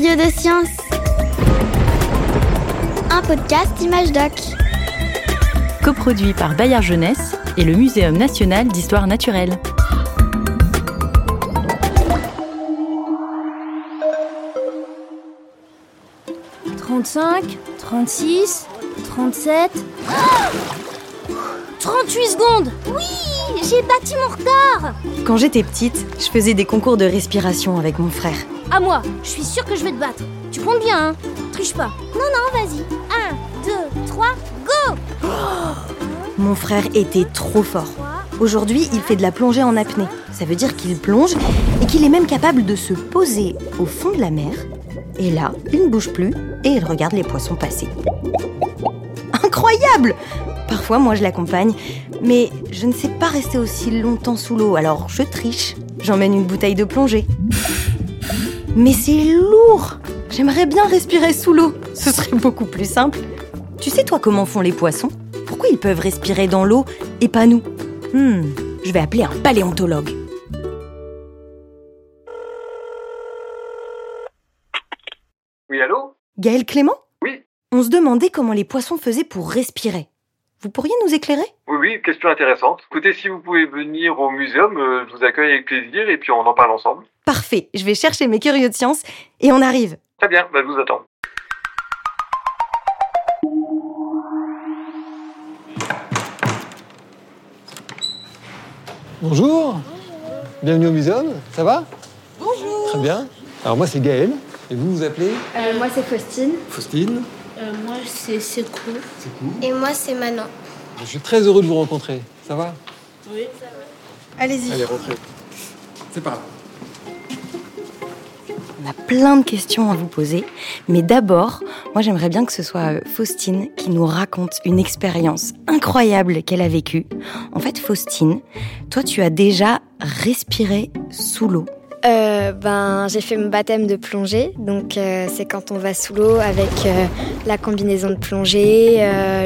Curieux de science. Un podcast Image Doc. Coproduit par Bayard Jeunesse et le Muséum national d'histoire naturelle. « 35, 36, 37... 38 secondes Oui J'ai battu mon record Quand j'étais petite, je faisais des concours de respiration avec mon frère. À moi Je suis sûre que je vais te battre. Tu comptes bien, hein? Triche pas. Non, non, vas-y. 1, 2, 3, go Mon frère était trop fort. Aujourd'hui, il fait de la plongée en apnée. Ça veut dire qu'il plonge et qu'il est même capable de se poser au fond de la mer. Et là, il ne bouge plus et il regarde les poissons passer. Parfois, moi, je l'accompagne, mais je ne sais pas rester aussi longtemps sous l'eau, alors je triche. J'emmène une bouteille de plongée. Mais c'est lourd J'aimerais bien respirer sous l'eau. Ce serait beaucoup plus simple. Tu sais, toi, comment font les poissons? Pourquoi ils peuvent respirer dans l'eau et pas nous? Hmm, je vais appeler un paléontologue. Oui, allô? Gaël Clément? Oui. On se demandait comment les poissons faisaient pour respirer. Vous pourriez nous éclairer? Oui, oui, question intéressante. Écoutez, si vous pouvez venir au muséum, euh, je vous accueille avec plaisir et puis on en parle ensemble. Parfait, je vais chercher mes curieux de science et on arrive. Très bien, bah, je vous attends. Bonjour. Bienvenue au muséum, ça va? Bonjour. Très bien. Alors moi c'est Gaël, et vous vous appelez? Euh, moi, c'est Faustine. Faustine. Euh, moi, c'est Sekou. C'est cool. Et moi, c'est Manon. Je suis très heureux de vous rencontrer. Ça va? Oui. Allez-y. Allez, rentrez. C'est par là. On a plein de questions à vous poser, mais d'abord, moi j'aimerais bien que ce soit euh, Faustine qui nous raconte une expérience incroyable qu'elle a vécue. En fait, Faustine, toi tu as déjà respiré sous l'eau. Euh, ben, j'ai fait mon baptême de plongée. Donc, euh, c'est quand on va sous l'eau avec euh, la combinaison de plongée,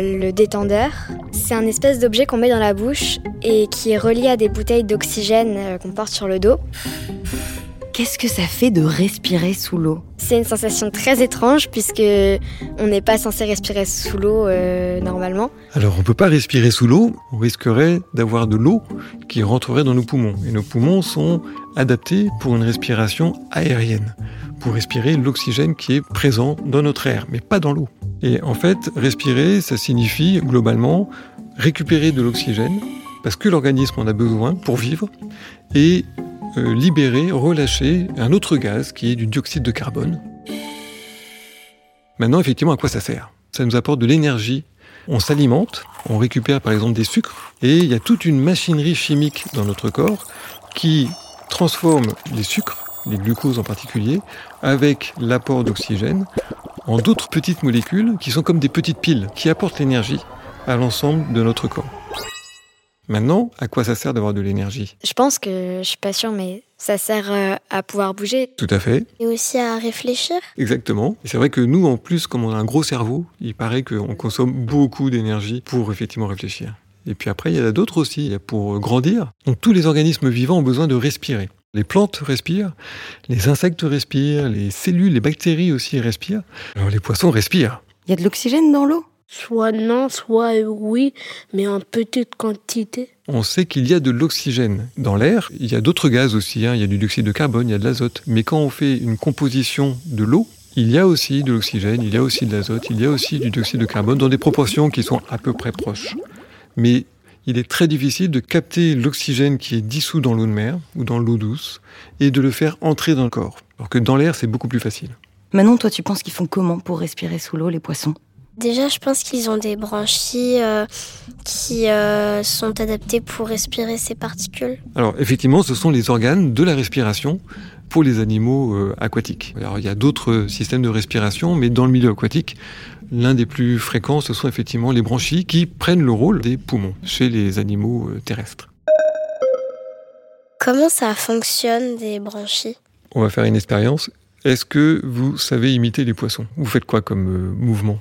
le détendeur. C'est un espèce d'objet qu'on met dans la bouche et qui est relié à des bouteilles d'oxygène qu'on porte sur le dos. Qu'est-ce que ça fait de respirer sous l'eau? C'est une sensation très étrange puisque on n'est pas censé respirer sous l'eau euh, normalement. Alors on peut pas respirer sous l'eau, on risquerait d'avoir de l'eau qui rentrerait dans nos poumons. Et nos poumons sont adaptés pour une respiration aérienne, pour respirer l'oxygène qui est présent dans notre air, mais pas dans l'eau. Et en fait, respirer, ça signifie globalement récupérer de l'oxygène, parce que l'organisme en a besoin pour vivre, et libérer, relâcher un autre gaz qui est du dioxyde de carbone. Maintenant, effectivement, à quoi ça sert? Ça nous apporte de l'énergie. On s'alimente, on récupère par exemple des sucres, et il y a toute une machinerie chimique dans notre corps qui transforme les sucres, les glucoses en particulier, avec l'apport d'oxygène, en d'autres petites molécules qui sont comme des petites piles qui apportent l'énergie à l'ensemble de notre corps. Maintenant, à quoi ça sert d'avoir de l'énergie? Je pense que, je suis pas sûre, mais ça sert euh, à pouvoir bouger. Tout à fait, Et aussi à réfléchir. exactement. Et c'est vrai que nous, en plus, comme on a un gros cerveau, il paraît qu'on consomme beaucoup d'énergie pour effectivement réfléchir. Et puis après, il y en a d'autres aussi, il y a pour grandir. Donc tous les organismes vivants ont besoin de respirer. Les plantes respirent, les insectes respirent, les cellules, les bactéries aussi respirent. Alors les poissons respirent. Il y a de l'oxygène dans l'eau? Soit non, soit oui, mais en petite quantité. On sait qu'il y a de l'oxygène dans l'air. Il y a d'autres gaz aussi. hein. Il y a du dioxyde de carbone, il y a de l'azote. Mais quand on fait une composition de l'eau, il y a aussi de l'oxygène, il y a aussi de l'azote, il y a aussi du dioxyde de carbone dans des proportions qui sont à peu près proches. Mais il est très difficile de capter l'oxygène qui est dissous dans l'eau de mer ou dans l'eau douce et de le faire entrer dans le corps. Alors que dans l'air, c'est beaucoup plus facile. Manon, toi tu penses qu'ils font comment pour respirer sous l'eau les poissons? Déjà, je pense qu'ils ont des branchies euh, qui euh, sont adaptées pour respirer ces particules. Alors effectivement, ce sont les organes de la respiration pour les animaux euh, aquatiques. Alors il y a d'autres systèmes de respiration, mais dans le milieu aquatique, l'un des plus fréquents, ce sont effectivement les branchies qui prennent le rôle des poumons chez les animaux terrestres. Comment ça fonctionne des branchies On va faire une expérience. Est-ce que vous savez imiter les poissons? Vous faites quoi comme mouvement?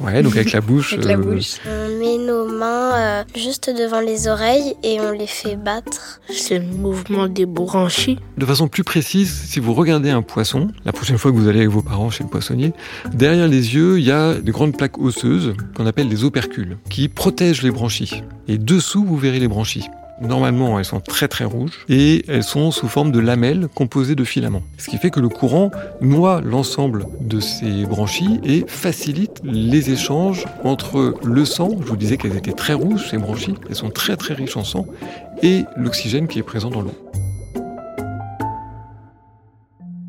Ouais, donc avec la bouche. Avec la euh, bouche. On met nos mains euh, juste devant les oreilles et on les fait battre. C'est le mouvement des branchies. De façon plus précise, si vous regardez un poisson, la prochaine fois que vous allez avec vos parents chez le poissonnier, derrière les yeux, il y a des grandes plaques osseuses qu'on appelle les opercules, qui protègent les branchies. Et dessous, vous verrez les branchies. Normalement, elles sont très très rouges et elles sont sous forme de lamelles composées de filaments. Ce qui fait que le courant noie l'ensemble de ces branchies et facilite les échanges entre le sang, je vous disais qu'elles étaient très rouges ces branchies, elles sont très très riches en sang, et l'oxygène qui est présent dans l'eau.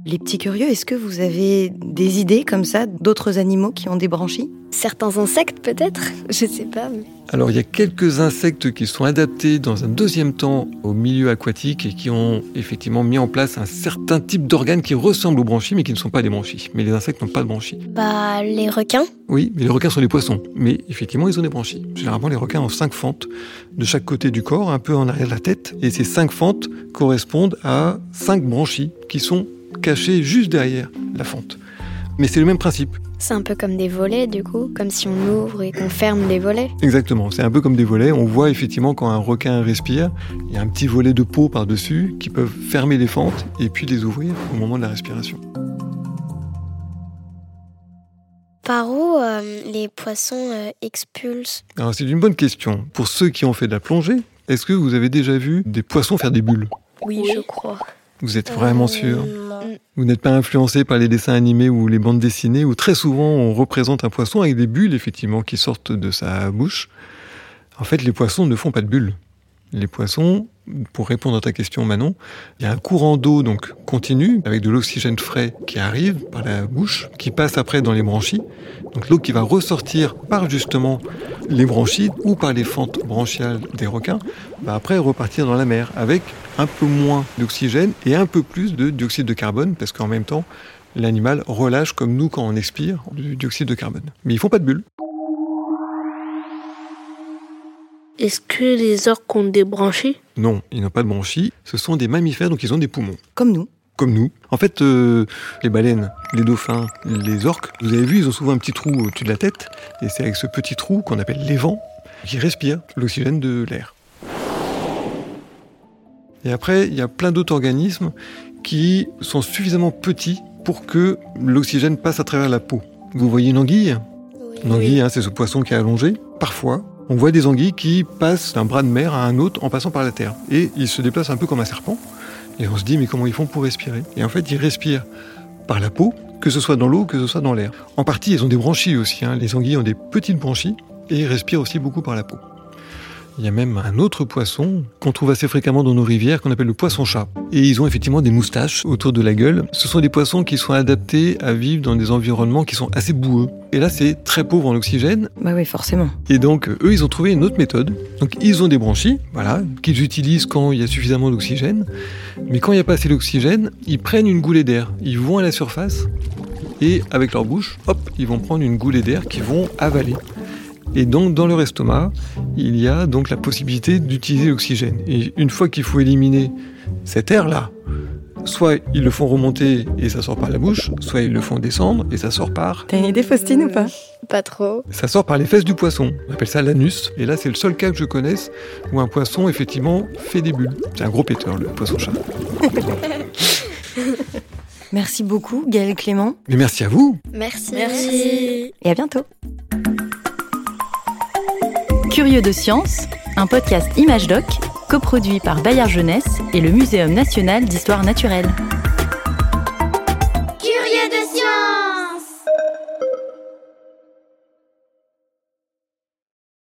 Les petits curieux, est-ce que vous avez des idées comme ça d'autres animaux qui ont des branchies? Certains insectes peut-être? Je sais pas. Mais... Alors il y a quelques insectes qui sont adaptés dans un deuxième temps au milieu aquatique et qui ont effectivement mis en place un certain type d'organes qui ressemblent aux branchies mais qui ne sont pas des branchies. Mais les insectes n'ont pas de branchies. Bah, les requins. Oui, mais les requins sont des poissons. Mais effectivement, ils ont des branchies. Généralement, les requins ont cinq fentes de chaque côté du corps, un peu en arrière de la tête. Et ces cinq fentes correspondent à cinq branchies qui sont cachées juste derrière la fente. Mais c'est le même principe. C'est un peu comme des volets du coup, comme si on ouvre et qu'on ferme les volets. Exactement, c'est un peu comme des volets. On voit effectivement quand un requin respire, il y a un petit volet de peau par-dessus qui peuvent fermer les fentes et puis les ouvrir au moment de la respiration. Par où euh, les poissons euh, expulsent? Alors c'est une bonne question. Pour ceux qui ont fait de la plongée, est-ce que vous avez déjà vu des poissons faire des bulles? Oui, je crois. Vous êtes vraiment Euh, sûr. Vous n'êtes pas influencé par les dessins animés ou les bandes dessinées où très souvent on représente un poisson avec des bulles effectivement qui sortent de sa bouche. En fait, les poissons ne font pas de bulles. Les poissons, pour répondre à ta question Manon, il y a un courant d'eau donc continu avec de l'oxygène frais qui arrive par la bouche, qui passe après dans les branchies. Donc l'eau qui va ressortir par justement les branchies ou par les fentes branchiales des requins, va après repartir dans la mer avec un peu moins d'oxygène et un peu plus de dioxyde de carbone parce qu'en même temps l'animal relâche comme nous quand on expire du dioxyde de carbone. Mais ils font pas de bulles. Est-ce que les orques ont des branchies? Non, ils n'ont pas de branchies. Ce sont des mammifères, donc ils ont des poumons. Comme nous. Comme nous. En fait, euh, les baleines, les dauphins, les orques, vous avez vu, ils ont souvent un petit trou au-dessus de la tête. Et c'est avec ce petit trou qu'on appelle l'évent qui respire l'oxygène de l'air. Et après, il y a plein d'autres organismes qui sont suffisamment petits pour que l'oxygène passe à travers la peau. Vous voyez une anguille? Une anguille, hein, c'est ce poisson qui est allongé. Parfois, on voit des anguilles qui passent d'un bras de mer à un autre en passant par la terre. Et ils se déplacent un peu comme un serpent. Et on se dit, mais comment ils font pour respirer? Et en fait, ils respirent par la peau, que ce soit dans l'eau, que ce soit dans l'air. En partie, ils ont des branchies aussi. hein. Les anguilles ont des petites branchies et ils respirent aussi beaucoup par la peau. Il y a même un autre poisson qu'on trouve assez fréquemment dans nos rivières qu'on appelle le poisson-chat. Et ils ont effectivement des moustaches autour de la gueule. Ce sont des poissons qui sont adaptés à vivre dans des environnements qui sont assez boueux. Et là, c'est très pauvre en oxygène. Bah oui, forcément. Et donc, eux, ils ont trouvé une autre méthode. Donc, ils ont des branchies, voilà, qu'ils utilisent quand il y a suffisamment d'oxygène. Mais quand il n'y a pas assez d'oxygène, ils prennent une goulée d'air. Ils vont à la surface et avec leur bouche, hop, ils vont prendre une goulée d'air qu'ils vont avaler. Et donc, dans leur estomac, il y a donc la possibilité d'utiliser l'oxygène. Et une fois qu'il faut éliminer cet air-là, soit ils le font remonter et ça sort par la bouche, soit ils le font descendre et ça sort par T'as une idée, Faustine, ou pas? Pas trop. ça sort par les fesses du poisson. On appelle ça l'anus. Et là, c'est le seul cas que je connaisse où un poisson, effectivement, fait des bulles. C'est un gros péteur, le poisson-chat. Merci beaucoup, Gaël Clément, Mais merci à vous. Merci. Merci. et à bientôt. Curieux de science, un podcast Image Doc, coproduit par Bayard Jeunesse et le Muséum national d'histoire naturelle.